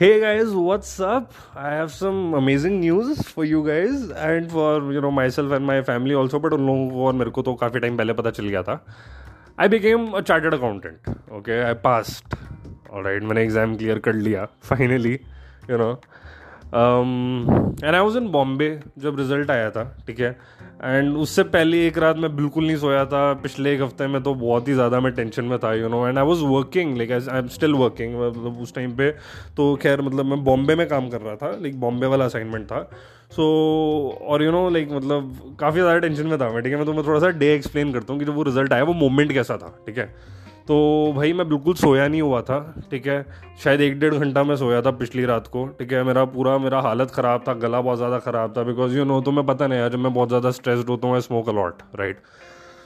Hey guys, what's up? I have some amazing news for you guys and for you know myself and my family also. But उन लोगों को और मेरे को तो काफ़ी टाइम पहले पता चल गया था I became a chartered accountant okay I passed right मैंने एग्ज़ाम क्लियर कर लिया finally you know and I was in Bombay जब रिज़ल्ट आया था ठीक है? एंड उससे पहले एक रात मैं बिल्कुल नहीं सोया था। पिछले एक हफ़्ते में तो बहुत ही ज़्यादा मैं टेंशन में था you know and I was working like I am still working मतलब उस टाइम पे। तो खैर मतलब मैं बॉम्बे में काम कर रहा था लाइक बॉम्बे वाला असाइनमेंट था। सो so, और यू नो लाइक मतलब काफ़ी ज़्यादा टेंशन में था मैं ठीक है? मैं तो मैं थोड़ा सा डे एक्सप्लेन करता हूँ कि जब वो रिज़ल्ट आया वो मोमेंट कैसा था ठीक है? तो भाई मैं बिल्कुल सोया नहीं हुआ था, ठीक है? शायद एक डेढ़ घंटा मैं सोया था पिछली रात को, ठीक है? मेरा पूरा मेरा हालत ख़राब था, गला बहुत ज़्यादा ख़राब था बिकॉज़ यू नो तो मैं पता नहीं यार, जब मैं बहुत ज़्यादा स्ट्रेस्ड होता हूँ I smoke a lot right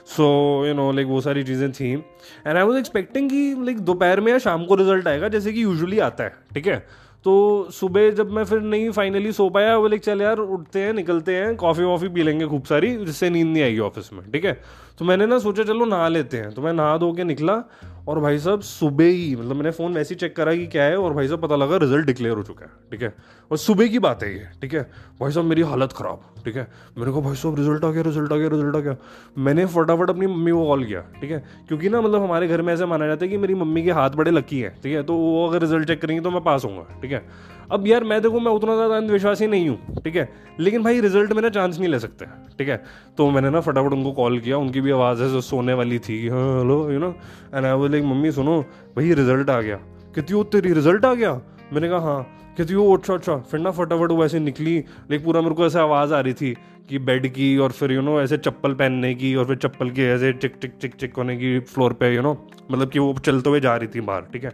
so you know like वो सारी चीज़ें थी। एंड आई वॉज़ एक्सपेक्टिंग कि लाइक दोपहर में या शाम को रिज़ल्ट आएगा, जैसे कि यूजली आता है, ठीक है? तो सुबह जब मैं फिर नहीं फाइनली सो पाया, वो लाइक चल यार, उठते हैं, निकलते हैं कॉफ़ी वॉफ़ी पी लेंगे खूब सारी, जिससे नींद नहीं आएगी ऑफ़िस में, ठीक है? तो मैंने ना सोचा, चलो नहा लेते हैं। तो मैं नहा धो के निकला और भाई साहब सुबह ही मतलब मैंने फ़ोन वैसे ही चेक करा कि क्या है और भाई साहब पता लगा रिज़ल्ट डिक्लेयर हो चुका है, ठीक है? और सुबह की बात है ये, ठीक है? भाई साहब, मेरी हालत ख़राब, ठीक है? मेरे को भाई साहब रिज़ल्ट आ गया रिज़ल्ट आ गया रिज़ल्ट आ गया। मैंने फटाफट अपनी मम्मी को कॉल किया, ठीक है? क्योंकि ना मतलब हमारे घर में ऐसा माना जाता है कि मेरी मम्मी के हाथ बड़े लकी हैं, ठीक है? तो वो अगर रिज़ल्ट चेक करेंगे तो मैं पास होऊँगा, ठीक है? अब यार, मैं देखो, मैं उतना ज़्यादा अंधविश्वासी नहीं हूँ, ठीक है? लेकिन भाई रिज़ल्ट मेरा चांस नहीं ले सकते, ठीक है? तो मैंने ना फटाफट उनको कॉल किया, उनकी भी आवाज़ है जो सोने वाली थी hello you know and I वो लाइक मम्मी, सुनो, भाई रिज़ल्ट आ गया। कहती हो तेरी रिज़ल्ट आ गया? मैंने कहा हाँ। कहती हो अच्छा अच्छा। फिर ना फटाफट वो ऐसे निकली लेकिन पूरा मेरे को ऐसे आवाज़ आ रही थी कि बेड की और फिर यू नो ऐसे चप्पल पहनने की और फिर चप्पल की ऐसे टिक टिक टिक टिक होने की फ्लोर पे यू नो मतलब कि वो चलते हुए जा रही थी बाहर, ठीक है?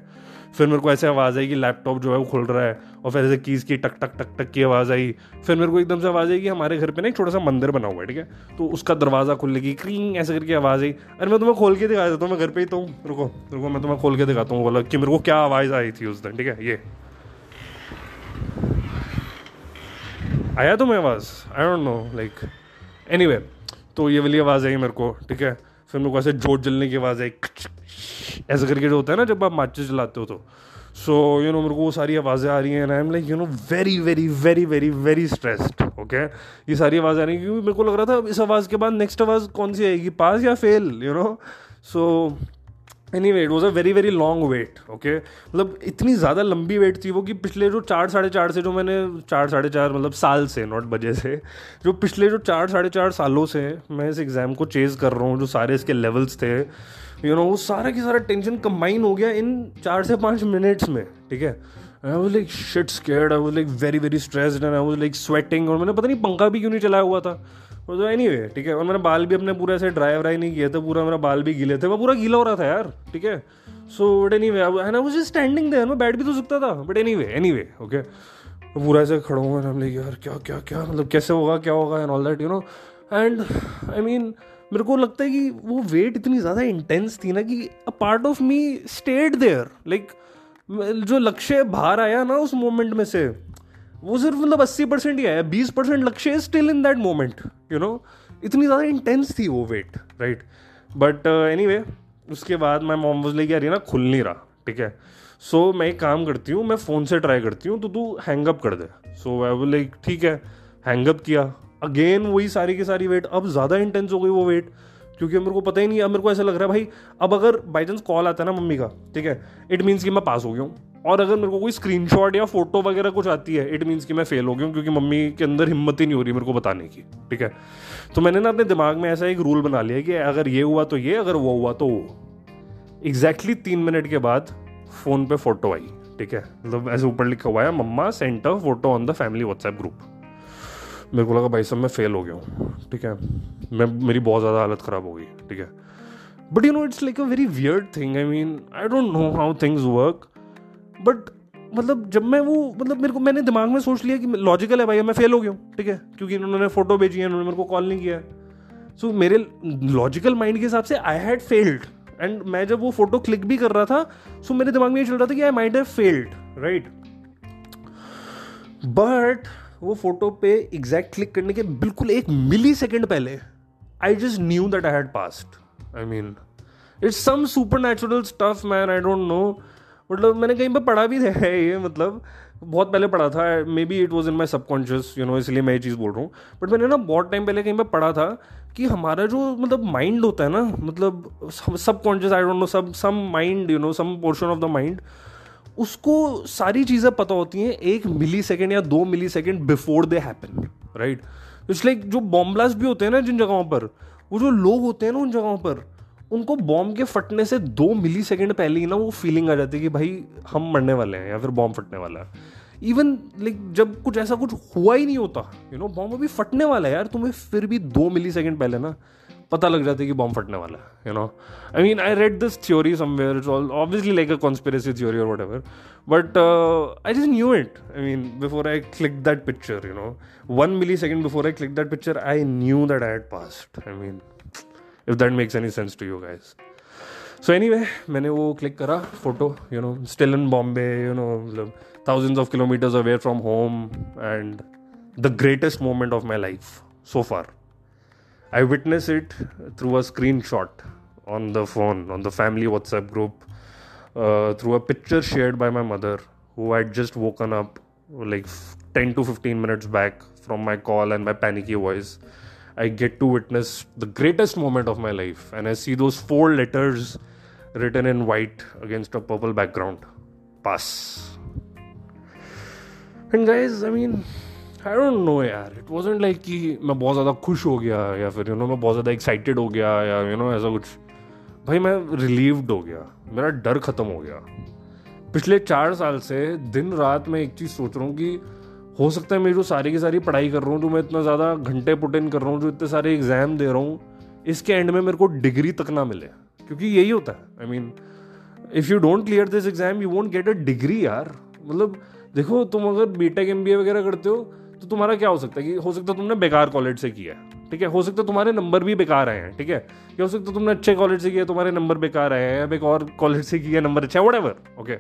फिर मेरे को ऐसे आवाज़ आई कि लैपटॉप जो है वो खुल रहा है, और फिर ऐसे कीज़ की टक टक टक टक की आवाज़ आई। फिर मेरे को एकदम से आवाज़ आई कि हमारे घर पे ना एक छोटा सा मंदिर बना हुआ है, ठीक है? तो उसका दरवाज़ा खुलने की क्रींग ऐसे करके आवाज़ आई। अरे, मैं तुम्हें खोल के दिखा देता हूँ, मैं घर पर ही तो हूँ। रुको रुको, मैं तुम्हें खोल के दिखाता हूँ बोला कि मेरे को क्या आवाज़ आई थी उस दिन, ठीक है? ये। आया तुम्हें आवाज़? I don't know like any तो ये वाली आवाज़ आई मेरे को, ठीक है? फिर मेरे को ऐसे ज़ोर जलने की आवाज़ आई ऐसे करके जो होता है ना, जब आप माचिस जलाते हो तो। सो यू नो मेरे को वो सारी आवाज़ें आ रही हैं I am like you know very very very very very stressed okay ये सारी आवाज़ आ रही है, क्योंकि मेरे को लग रहा था, इस आवाज़ के बाद नेक्स्ट आवाज़ कौन सी आएगी, पास या fail you know so anyway it was a very very long wait okay मतलब इतनी ज़्यादा लंबी वेट थी वो कि पिछले जो चार, साढ़े चार से जो मैंने, चार, साढ़े चार मतलब साल से नॉट बजे से, जो पिछले जो चार, साढ़े चार सालों से मैं इस एग्ज़ाम को चेज़ कर रहा हूँ, जो सारे इसके लेवल्स थे यू नो वो सारा की सारा टेंशन कंबाइन हो गया इन चार से पाँच मिनट्स में, ठीक है? I was like shit scared I was like very very stressed and I was like sweating और मैंने पता नहीं पंखा भी क्यों नहीं चलाया हुआ था? तो एनी वे ठीक है? और मैंने बाल भी अपने पूरे ऐसे ड्राई व्राई नहीं किए थे, पूरा मेरा बाल भी गिले थे, वो पूरा गीला हो रहा था यार, ठीक है? So but anyway and I was standing there मैं बैठ भी तो सकता था but anyway anyway okay पूरा ऐसे खड़ा हम लाइक यार, क्या क्या क्या मतलब कैसे होगा, क्या होगा? And all that you know and I mean मेरे को लगता है कि वो वेट इतनी ज़्यादा इंटेंस थी ना कि a part of me stayed there like जो लक्ष्य बाहर आया ना उस मोमेंट में से वो सिर्फ़ मतलब अस्सी परसेंट ही आया बीस percent Lakshya still in that moment you know इतनी ज़्यादा इंटेंस थी वो wait right but anyway उसके बाद मैं मॉम वॉज़ लेके आ रही ना खुल नहीं रहा ठीक है? सो so, मैं एक काम करती हूँ मैं फ़ोन से ट्राई करती हूँ तो तू हैंगअप कर दे। सो आई वो लाइक ठीक है हैंगअप किया। अगेन वही सारी की सारी वेट अब ज़्यादा इंटेंस हो गई वो वेट क्योंकि मेरे को पता ही नहीं अब मेरे को ऐसा लग रहा है भाई अब अगर बाई चांस कॉल आता है ना मम्मी का ठीक है? इट मीन्स कि मैं पास हो गया हूँ। और अगर मेरे को कोई स्क्रीनशॉट या फ़ोटो वगैरह कुछ आती है इट मीन्स कि मैं फेल हो गया हूँ क्योंकि मम्मी के अंदर हिम्मत ही नहीं हो रही मेरे को बताने की, ठीक है? तो मैंने ना अपने दिमाग में ऐसा एक रूल बना लिया कि अगर ये हुआ तो ये, अगर वो हुआ तो वो। एग्जैक्टली exactly तीन मिनट के बाद फ़ोन पे फ़ोटो आई, ठीक है? मतलब ऐसे ऊपर लिखा हुआ है, mama sent a photo on the family WhatsApp group मेरे को लगा, भाई साहब, मैं फेल हो गया हूँ, ठीक है? मैं, मेरी बहुत ज़्यादा हालत ख़राब हो गई, ठीक है? But you know it's like a very weird thing I mean I don't know how things work but मतलब जब मैं वो मतलब मेरे को मैंने दिमाग में सोच लिया कि लॉजिकल है भाई मैं फेल हो गया हूँ ठीक है? क्योंकि उन्होंने फ़ोटो भेजी है उन्होंने मेरे को कॉल नहीं किया सो so, मेरे लॉजिकल माइंड के हिसाब से आई हैड फेल्ड एंड मैं जब वो फ़ोटो क्लिक भी कर रहा था सो so मेरे दिमाग में ये चल रहा था कि I might have failed right but वो फ़ोटो पे एग्जैक्ट क्लिक करने के बिल्कुल एक मिली सेकेंड पहले I just knew that I had passed I mean it's some supernatural stuff man I don't know मतलब मैंने कहीं पर पढ़ा भी है ये मतलब बहुत पहले पढ़ा था maybe it was in my subconscious you know इसलिए मैं ये चीज़ बोल रहा हूँ। बट मैंने ना बहुत टाइम पहले कहीं पर पढ़ा था कि हमारा जो मतलब माइंड होता है ना मतलब सब कॉन्शियस आई डोंट नो सब some mind you know some portion of the mind उसको सारी चीज़ें पता होती हैं एक मिली सेकेंड या दो millisecond before they happen right it's like जो बॉम्ब ब्लास्ट भी होते हैं ना जिन जगहों पर, वो जो लोग होते हैं ना उन जगहों पर उनको बॉम्ब के फटने से दो मिली सेकेंड पहले ही ना वो फीलिंग आ जाती है कि भाई हम मरने वाले हैं या फिर बॉम्ब फटने वाला है। इवन लाइक जब कुछ ऐसा कुछ हुआ ही नहीं होता यू नो बॉम्ब अभी फटने वाला है यार, तुम्हें फिर भी दो मिली सेकेंड पहले ना पता लग जाता है कि बॉम्ब फटने वाला है you know I mean I read this theory somewhere it's all obviously like a conspiracy theory और whatever but I just knew it I mean before I click that picture you know one millisecond before I click that picture I knew that I had passed I mean If that makes any sense to you guys so anyway मैंने वो click करा photo you know still in Bombay you know मतलब thousands of kilometers away from home and the greatest moment of my life so far. I witnessed it through a screenshot on the phone, on the family WhatsApp group, uh, through a picture shared by my mother who had just woken up like 10 to 15 minutes back from my call and my panicky voice. I get to witness the greatest moment of my life, and I see those four letters written in white against a purple background. Pass. And guys I mean I don't know यार it wasn't like कि मैं बहुत ज़्यादा खुश हो गया या फिर यू नो मैं बहुत ज़्यादा एक्साइटेड हो गया या यू नो ऐसा कुछ भाई मैं रिलीव्ड हो गया मेरा डर ख़त्म हो गया पिछले चार साल से दिन रात मैं एक चीज़ सोच रहा हूँ कि हो सकता है मैं जो सारी की सारी पढ़ाई कर रहा हूँ, जो मैं इतना ज़्यादा घंटे पुट इन कर रहा हूँ, जो इतने सारे एग्ज़ाम दे रहा हूँ, इसके एंड में मेरे को डिग्री तक ना मिले। क्योंकि यही होता है। I mean if you don't clear this exam you won't get a degree यार। मतलब देखो, तुम अगर बीटेक एम बी ए वगैरह करते हो तो तुम्हारा क्या हो सकता है कि हो सकता है तुमने बेकार कॉलेज से किया है, ठीक है? हो सकता है तुम्हारे नंबर भी बेकार आए हैं, ठीक है? या हो सकता है तुमने अच्छे कॉलेज से किया, तुम्हारे नंबर बेकार आए हैं, अब एक और कॉलेज से किया नंबर अच्छा है वट ओके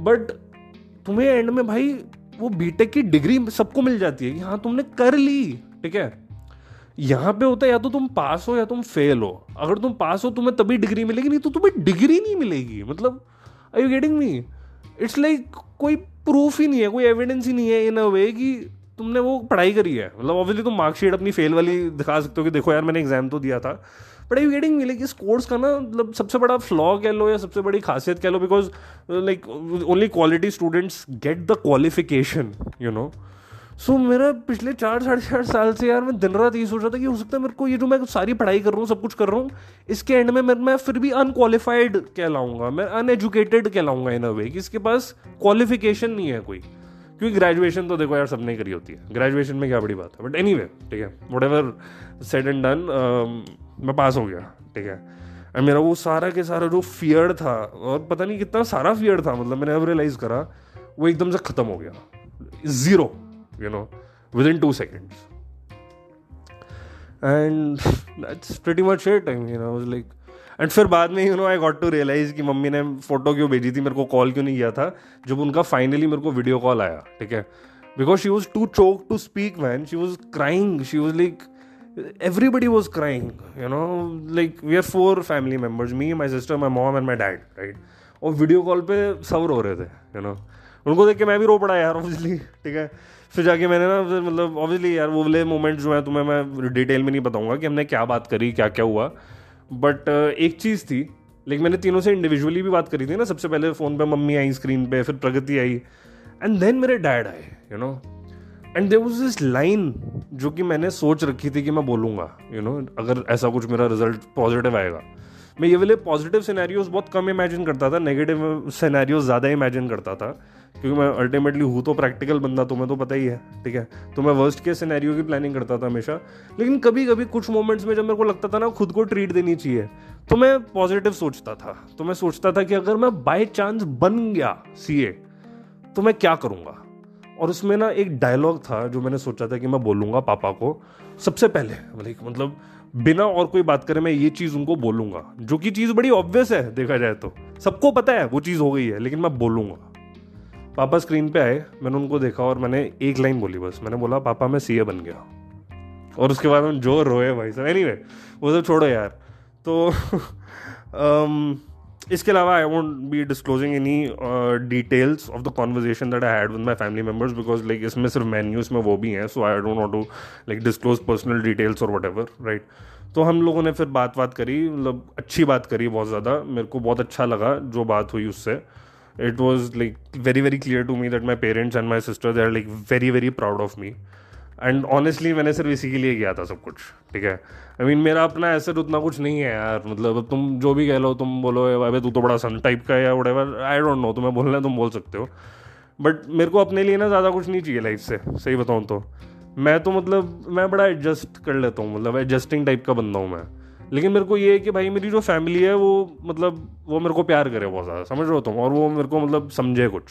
बट तुम्हें एंड में भाई वो बीटेक की डिग्री सबको मिल जाती है। कि हाँ तुमने कर ली, ठीक है? यहाँ पे होता है, या तो तुम पास हो या तुम फेल हो। अगर तुम पास हो, तुम्हें तभी डिग्री मिलेगी, नहीं तो तुम्हें डिग्री नहीं मिलेगी। मतलब I you getting me it's like कोई प्रूफ ही नहीं है, कोई एविडेंस ही नहीं है इन अ वे कि तुमने वो पढ़ाई करी है। मतलब ऑब्वियसली तुम मार्कशीट अपनी फेल वाली दिखा सकते हो कि देखो यार, मैंने एग्ज़ाम तो दिया था। बट आई गेटिंग लाइक इस कोर्स का ना मतलब सबसे बड़ा फ्लॉ कह लो या सबसे बड़ी खासियत कह लो because like only quality students get the qualification you know so so, मेरा पिछले चार साढ़े चार साल से यार मैं दिन रात ये सोच रहा था कि हो सकता है मेरे को ये जो मैं सारी पढ़ाई कर रहा हूँ सब कुछ कर रहा हूँ इसके एंड में मैं मैं फिर भी अनक्वालिफाइड कहलाऊँगा मैं अनएजुकेटेड कहलाऊँगा इन अ वे कि इसके पास क्वालिफिकेशन नहीं है कोई। क्योंकि ग्रेजुएशन तो देखो यार सबने करी होती है। ग्रेजुएशन में क्या बड़ी बात है? बट एनी वे ठीक है whatever said and done मैं पास हो गया, ठीक है। एंड मेरा वो सारा के सारा जो फियर था, और पता नहीं कितना सारा फियर था मतलब मैंने अब रियलाइज़ करा, वो एकदम से खत्म हो गया। Zero within two seconds and that's pretty much it, I mean I was like and फिर बाद में you know I got to realize कि मम्मी ने फ़ोटो क्यों भेजी थी, मेरे को कॉल क्यों नहीं किया था, जब उनका फाइनली मेरे को वीडियो कॉल आया, ठीक है। Because she was too choke to speak man she was crying she was like everybody was crying, you know, like, we are four family members, me, my sister, my mom and my dad, right? और video call पे सब रो रहे थे you you no know? उनको देख के मैं भी रो पड़ा यार ऑब्वियसली ठीक है? फिर जाके मैंने ना मतलब ऑब्वियसली यार, वो वाले मोमेंट जो है, तुम्हें मैं डिटेल में नहीं बताऊँगा कि हमने क्या बात करी क्या क्या हुआ बट एक चीज़ थी लेकिन मैंने तीनों से इंडिविजुअली भी बात करी थी ना, सबसे पहले फ़ोन पे मम्मी आई स्क्रीन पे, फिर प्रगति आई एंड देन मेरे डैड आए you know and there was this line जो कि मैंने सोच रखी थी कि मैं बोलूँगा यू नो अगर ऐसा कुछ मेरा रिज़ल्ट पॉजिटिव आएगा। मैं ये वाले पॉजिटिव सिनेरियोज बहुत कम इमेजिन करता था नेगेटिव सिनेरियोज ज़्यादा इमेजिन करता था, क्योंकि मैं अल्टीमेटली हूँ तो प्रैक्टिकल बंदा, तुम्हें तो पता ही है, ठीक है? तो मैं वर्स्ट के सिनेरियो की प्लानिंग करता था हमेशा। लेकिन कभी कभी कुछ मोमेंट्स में जब मेरे को लगता था ना, खुद को ट्रीट देनी चाहिए तो मैं पॉजिटिव सोचता था। तो मैं सोचता था कि अगर मैं बाय चांस बन गया सीए तो मैं क्या करूँगा? और उसमें ना एक डायलॉग था जो मैंने सोचा था कि मैं बोलूँगा पापा को सबसे पहले। मतलब बिना और कोई बात करे मैं ये चीज़ उनको बोलूँगा, जो कि चीज़ बड़ी ऑब्वियस है, देखा जाए तो। सबको पता है, वो चीज़ हो गई है, लेकिन मैं बोलूँगा। पापा स्क्रीन पे आए, मैंने उनको देखा और मैंने एक लाइन बोली बस। मैंने बोला, पापा, मैं सीए बन गया और उसके बाद हम जो रोए भाई साहब एनी वो सब छोड़ो यार। तो इसके अलावा I won't be disclosing any details of the conversation that I had with my family members because like इसमें सिर्फ़ मेन्यूज में वो भी हैं so I don't want to like disclose personal details और वट एवर राइट तो हम लोगों ने फिर बात बात करी मतलब अच्छी बात करी बहुत ज़्यादा, मेरे को बहुत अच्छा लगा जो बात हुई उससे। It was like very very clear to me that my parents and my sister they are like very very proud of me and honestly मैंने सिर्फ़ इसी के लिए किया था सब कुछ, ठीक है? आई मीन मेरा अपना एसेट उतना कुछ नहीं है यार। मतलब अब तुम जो भी कह लो, तुम बोलो, अबे तू तो बड़ा सन टाइप का है या वट आई डोंट नो तुम्हें बोलना तुम बोल सकते हो। बट मेरे को अपने लिए ना ज़्यादा कुछ नहीं चाहिए लाइफ से, सही बताऊँ तो। मैं तो मतलब मैं बड़ा एडजस्ट कर लेता हूँ मतलब एडजस्टिंग टाइप का बंदा हूँ मैं। लेकिन मेरे को ये है कि भाई, मेरी जो फैमिली है, वो मतलब वो मेरे को प्यार करे बहुत ज़्यादा, समझ रहे हो तुम? और वो मेरे को मतलब समझे कुछ।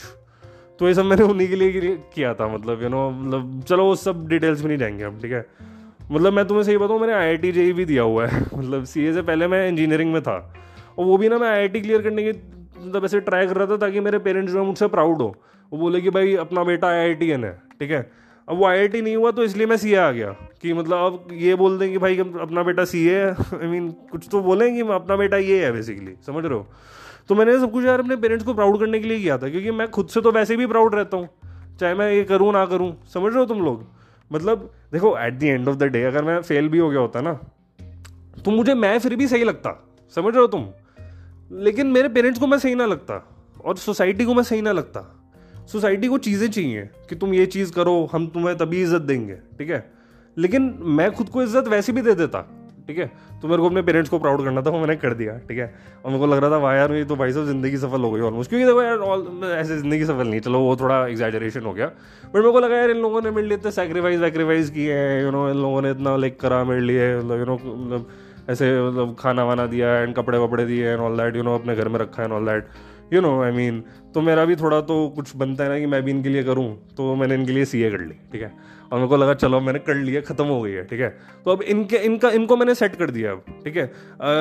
तो ये सब मैंने उन्हीं के लिए किया था मतलब यू नो मतलब चलो, वो सब डिटेल्स में नहीं जाएँगे अब ठीक है? मतलब मैं तुम्हें सही बताऊँ, मैंने आई आई टी भी दिया हुआ है मतलब सीए से पहले मैं इंजीनियरिंग में था, और वो भी ना मैं आई क्लियर करने की मतलब ऐसे ट्राई कर रहा था ताकि मेरे पेरेंट्स जो है मुझसे प्राउड हो। वो बोले कि भाई, अपना बेटा आई आई है, ठीक है? अब वो आईआईटी नहीं हुआ तो इसलिए मैं सीए आ गया, कि मतलब अब ये बोल दें कि भाई अपना बेटा सीए है आई मीन कुछ तो बोलें कि अपना बेटा ये है बेसिकली समझ रहे हो? तो मैंने सब कुछ यार अपने पेरेंट्स को प्राउड करने के लिए किया था, क्योंकि मैं खुद से तो वैसे भी प्राउड रहता हूँ। चाहे मैं ये करूँ, ना करूँ, समझ रहे हो तुम लोग? मतलब देखो at the end of the day अगर मैं फेल भी हो गया होता ना तो मुझे, मैं फिर भी सही लगता, समझ रहे हो तुम? लेकिन मेरे पेरेंट्स को मैं सही ना लगता, और सोसाइटी को मैं सही ना लगता। सोसाइटी को चीज़ें चाहिए, कि तुम ये चीज़ करो, हम तुम्हें तभी इज़्ज़त देंगे, ठीक है? लेकिन मैं खुद को इज़्ज़त वैसे भी दे देता ठीक है? तो मेरे को अपने पेरेंट्स को प्राउड करना था, वो मैंने कर दिया, ठीक है? और मेरे को लग रहा था, वाह यार, मेरी तो भाई साहब ज़िंदगी सफल हो गई ऑलमोस्ट क्योंकि देखो यार ऑल ऐसे ज़िंदगी सफल नहीं, चलो वो थोड़ा एग्जैजरेशन हो गया। बट मेरे को लगा यार, इन लोगों ने मेरे लिए इतने सेक्रीफाइस वैक्रीफाइस किए हैं यू नो इन लोगों ने इतना लाइक करा मेरे लिए मतलब यू नो मतलब ऐसे मतलब खाना वाना दिया एंड कपड़े वपड़े दिए and all that you know अपने घर में रखा है and all that you know I mean तो मेरा भी थोड़ा तो कुछ बनता है ना कि मैं भी इनके लिए करूँ तो मैंने इनके लिए सी ए कर ली, ठीक है? और मेरे को लगा, चलो, मैंने कर लिया, खत्म हो गई है, ठीक है? तो अब इनके, इनका, इनको मैंने सेट कर दिया अब, ठीक है?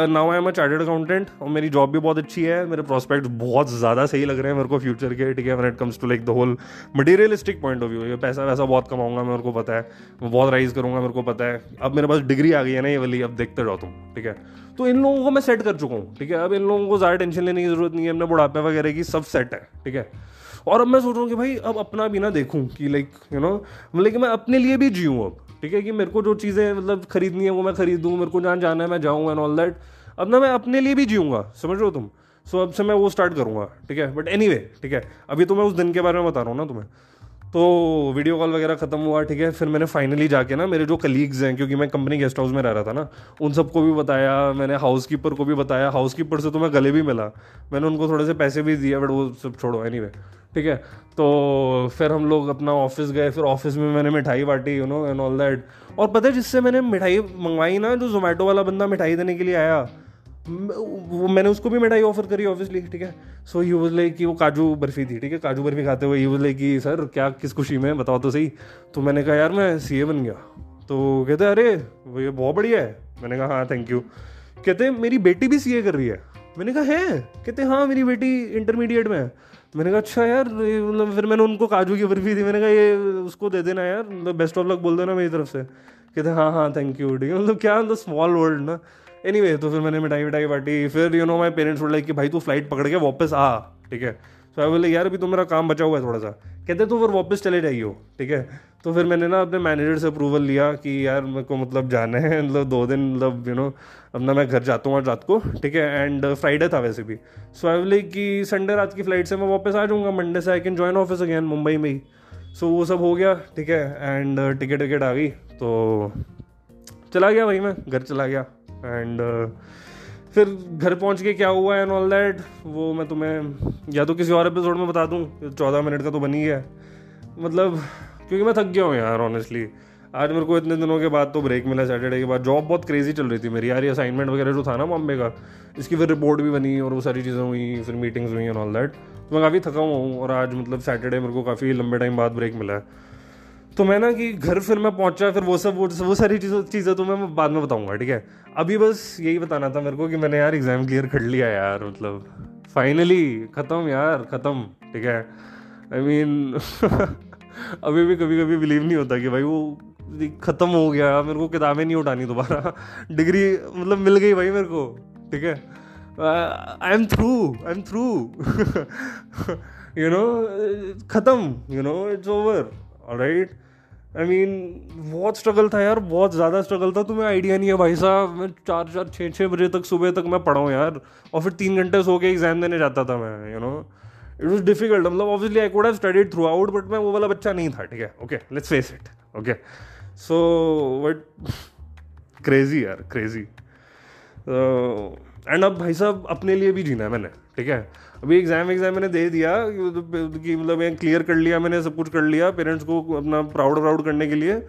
Now I am a chartered accountant और मेरी जॉब भी बहुत अच्छी है, मेरे प्रोस्पेक्ट बहुत ज़्यादा सही लग रहे हैं मेरे को फ्यूचर के, ठीक है? When it comes to like the whole materialistic point of view ये पैसा वैसा बहुत कमाऊँगा मेरे को पता है। मैं बहुत राइज करूँगा, मेरे को पता है। अब मेरे पास डिग्री आ गई है ना ये वाली, अब देखते जाओ तुम, ठीक है? तो इन लोगों को मैं सेट कर चुका हूँ, ठीक है? अब इन लोगों को ज़्यादा टेंशन लेने की ज़रूरत नहीं है अपने बुढ़ापे वगैरह की सब सेट है, ठीक है? और अब मैं सोच रहा हूँ कि भाई, अब अपना भी ना देखूँ कि लाइक यू नो मतलब कि मैं अपने लिए भी जीऊँ अब, ठीक है? कि मेरे को जो चीज़ें मतलब खरीदनी है वो मैं खरीदूँ, मेरे को जहाँ जाना है मैं जाऊँ एंड ऑल दैट अब ना मैं अपने लिए भी जीऊँगा, समझ रहे हो तुम? सो अब से मैं वो स्टार्ट करूँगा, ठीक है? बट एनी ठीक है? अभी तो मैं उस दिन के बारे में बता रहा हूँ ना तुम्हें। तो वीडियो कॉल वगैरह ख़त्म हुआ ठीक है? फिर मैंने फाइनली जाके ना मेरे जो कलीग्स हैं क्योंकि मैं कंपनी गेस्ट हाउस में रह रहा था ना उन सबको भी बताया मैंने हाउस कीपर को भी बताया। हाउस कीपर से तो मैं गले भी मिला। मैंने उनको थोड़े से पैसे भी दिए बट वो सब छोड़ो एनी anyway, ठीक है? तो फिर हम लोग अपना ऑफ़िस गए फिर ऑफ़िस में मैंने मिठाई बांटी you know and all that और पता है जिससे मैंने मिठाई मंगवाई ना जो जोमेटो वाला बंदा मिठाई देने के लिए आया वो मैंने उसको भी मिठाई ऑफ़र करी ऑब्वियसली ठीक है? सो ही वॉज़ लाइक कि वो काजू बर्फ़ी थी, ठीक है? काजू बर्फ़ी खाते हुए ही वॉज़ लाइक कि, सर, क्या, किस खुशी में? बताओ तो सही। तो मैंने कहा, यार, मैं सीए बन गया। तो कहते अरे, वो ये बहुत बढ़िया है। मैंने कहा हाँ थैंक यू कहते मेरी बेटी भी सीए कर रही है। मैंने कहा, है? कहते हाँ मेरी बेटी इंटरमीडिएट में है। मैंने कहा अच्छा यार मतलब फिर मैंने उनको काजू की बर्फ़ी दी। मैंने कहा, ये उसको दे देना यार मतलब बेस्ट ऑफ़ लक बोल देना मेरी तरफ़ से। कहते हाँ हाँ थैंक यू ठीक है? मतलब क्या मतलब स्मॉल वर्ल्ड ना। एनी anyway, तो फिर मैंने मिठाई मिठाई बांटी। फिर यू नो माई पेरेंट्स बोल कि भाई तू फ़्लाइट पकड़ के वापस आ। ठीक है? तो आई बोले यार अभी तो मेरा काम बचा हुआ है थोड़ा सा। कहते तो फिर वापस चले जाइए हो ठीक है? तो फिर मैंने ना अपने मैनेजर से अप्रूवल लिया कि यार मेरे को मतलब जाना है मतलब दो दिन मतलब यू नो अपना मैं घर जाता हूँ आज रात को। ठीक है? एंड फ्राइडे था वैसे भी। सो आई बोले कि संडे रात की फ़्लाइट से मैं वापस आ जाऊँगा मंडे से I can join office again Mumbai में ही। सो वो सब हो गया ठीक है? एंड टिकट विकेट आ गई तो चला गया वही मैं घर चला गया। एंड uh, फिर घर पहुँच के क्या हुआ एंड ऑल दैट वो मैं तुम्हें या तो किसी और एपिसोड में बता दूँ चौदह मिनट का तो बनी है। मतलब क्योंकि मैं थक गया हूँ यार ऑनेस्टली आज मेरे को इतने दिनों के बाद तो ब्रेक मिला सैटरडे के बाद। जॉब बहुत क्रेजी चल रही थी मेरी यार ये असाइनमेंट वगैरह जो था ना बॉम्बे का इसकी फिर रिपोर्ट भी बनी और वो सारी चीज़ें हुई फिर मीटिंग्स हुई एंड ऑल दैट तो मैं काफ़ी थका हुआ हूँ और आज मतलब सैटरडे मेरे को काफ़ी लंबे टाइम बाद ब्रेक मिला है। तो मैं ना कि घर फिर मैं पहुँचा फिर वो सब वो, वो सारी चीज़ों चीज़ें तो मैं बाद में बताऊँगा ठीक है? अभी बस यही बताना था मेरे को कि मैंने यार एग्ज़ाम क्लियर कर लिया यार मतलब फाइनली ख़त्म यार ख़त्म ठीक है? आई I मीन mean, अभी भी कभी कभी बिलीव नहीं होता कि भाई वो ख़त्म हो गया मेरे को किताबें नहीं उठानी दोबारा। डिग्री मतलब मिल गई भाई मेरे को ठीक है? I am through I am through you know ख़त्म you know it's over right I mean बहुत स्ट्रगल था यार, बहुत ज़्यादा स्ट्रगल था, तुम्हें आइडिया नहीं है भाई साहब। मैं चार चार, छः छः बजे तक, सुबह तक मैं पढ़ाऊँ यार, और फिर तीन घंटे सो के एग्ज़ाम देने जाता था मैं you know it was difficult मतलब obviously I could have studied throughout but मैं वो वाला बच्चा नहीं था, ठीक है? Okay let's face it okay so but crazy यार क्रेजी एंड अब भाई साहब, अपने लिए भी जीना है मैंने, ठीक है? अभी एग्ज़ाम एग्ज़ाम मैंने दे दिया, कि मतलब क्लियर कर लिया मैंने, सब कुछ कर लिया पेरेंट्स को अपना प्राउड प्राउड करने के लिए।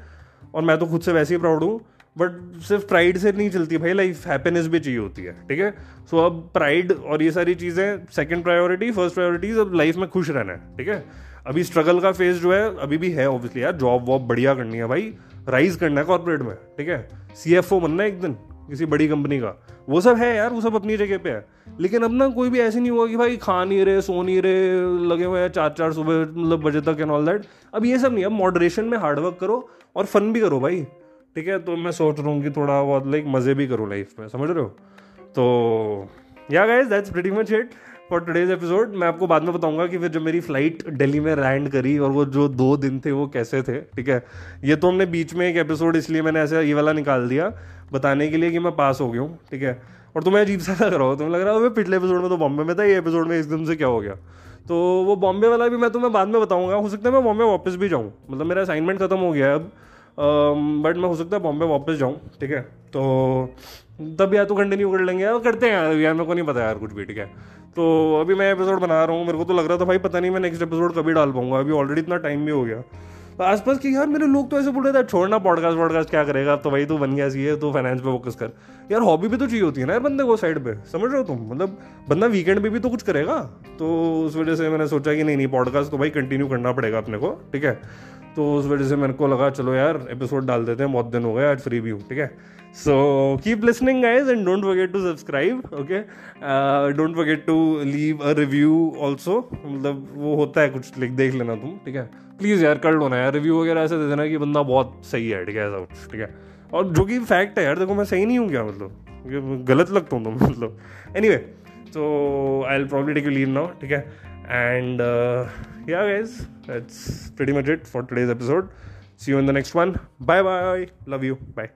और मैं तो खुद से वैसे ही प्राउड हूँ बट सिर्फ़ प्राइड से नहीं चलती भाई लाइफ हैप्पीनेस भी चाहिए होती है, ठीक है? सो अब प्राइड और ये सारी चीज़ें सेकेंड प्रायोरिटी फ़र्स्ट प्रायोरिटी अब लाइफ में खुश रहना है, ठीक है? अभी स्ट्रगल का फ़ेज़ जो है, अभी भी है ऑब्वियसली यार जॉब वॉब बढ़िया करनी है भाई राइज करना है कॉर्पोरेट में, ठीक है? सी एफ़ ओ बनना है एक दिन, किसी बड़ी कंपनी का। वो सब है यार, वो सब अपनी जगह पे है। लेकिन अब ना कोई भी ऐसे नहीं हुआ कि भाई खा नहीं रहे, सो नहीं रहे, लगे हुए हैं चार चार सुबह मतलब बजे तक एंड ऑल दैट अब ये सब नहीं, अब मॉडरेशन में हार्डवर्क करो और फन भी करो भाई। ठीक है तो मैं सोच रहा हूँ कि थोड़ा बहुत लाइक मज़े भी करूँ लाइफ में, समझ रहे हो? तो yeah guys that's pretty much it for today's episode मैं आपको बाद में बताऊँगा कि फिर जब मेरी फ़्लाइट दिल्ली में लैंड करी और वो जो दो दिन थे, वो कैसे थे, ठीक है? ये तो हमने बीच में एक एपिसोड इसलिए मैंने ऐसे ये वाला निकाल दिया। बताने के लिए कि मैं पास हो गया हूँ, ठीक है? और तुम्हें अजीब सा लग रहा हो तुम्हें लग रहा हो पिछले एपिसोड में तो बॉम्बे में था, ये एपिसोड में एकदम से क्या हो गया? तो वो बॉम्बे वाला भी मैं तुम्हें बाद में बताऊँगा। हो सकता है मैं बॉम्बे वापस भी जाऊँ। मतलब मेरा असाइनमेंट खत्म हो गया है अब। बट मैं हो सकता है बॉम्बे वापस जाऊँ, ठीक है? तो तब या तो कंटिन्यू कर लेंगे, और करते हैं यार मेरे को नहीं पता यार कुछ भी, ठीक है? तो अभी मैं एपिसोड बना रहा हूँ, मेरे को तो लग रहा था भाई, पता नहीं मैं नेक्स्ट एपिसोड कभी डाल पाऊँगा। अभी ऑलरेडी इतना टाइम भी हो गया। आसपास की यार, मेरे लोग तो ऐसे बोल रहे थे, छोड़ना पॉडकास्ट वॉडकास्ट क्या करेगा? तो भाई तू बन गया सी है तो फाइनेंस पे फोकस कर। यार हॉबी भी तो चाहिए होती है ना यार बंदे को साइड पे, समझ रहे हो तुम? मतलब बंदा वीकेंड पे भी तो कुछ करेगा। तो उस वजह से मैंने सोचा कि नहीं नहीं पॉडकास्ट तो भाई कंटिन्यू करना पड़ेगा अपने को, ठीक है? तो उस वजह से मेरे को लगा, चलो यार एपिसोड डाल देते हैं, बहुत दिन हो गए, आज फ्री भी हूँ, ठीक है? So keep listening guys and don't forget to subscribe okay don't forget to leave a review also मतलब वो होता है कुछ लिख देख लेना तुम, ठीक है? प्लीज़ यार, कर लो ना यार रिव्यू वगैरह ऐसे दे देना कि बंदा बहुत सही है, ठीक है, ऐसा कुछ, ठीक है? और जो कि फैक्ट है यार, देखो मैं सही नहीं हूँ क्या मतलब? गलत लगता हूँ तुम मतलब। एनी वे तो I will probably take you leave now ठीक है? And uh, yeah guys that's pretty much it for today's episode. See you in the next one. Bye bye love you. Bye